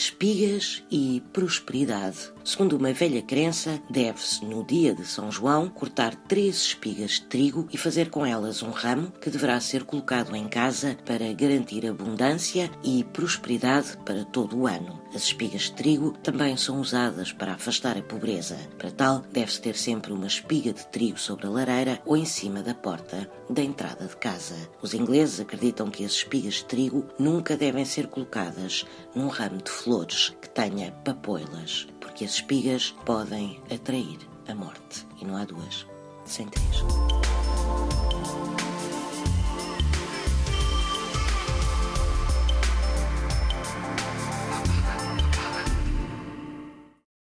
espigas e prosperidade. Segundo uma velha crença, deve-se, no dia de São João, cortar três espigas de trigo e fazer com elas um ramo que deverá ser colocado em casa para garantir abundância e prosperidade para todo o ano. As espigas de trigo também são usadas para afastar a pobreza. Para tal, deve-se ter sempre uma espiga de trigo sobre a lareira ou em cima da porta da entrada de casa. Os ingleses acreditam que as espigas de trigo nunca devem ser colocadas num ramo de flores que tenha papoilas, porque as espigas podem atrair a morte. E não há duas, sem três.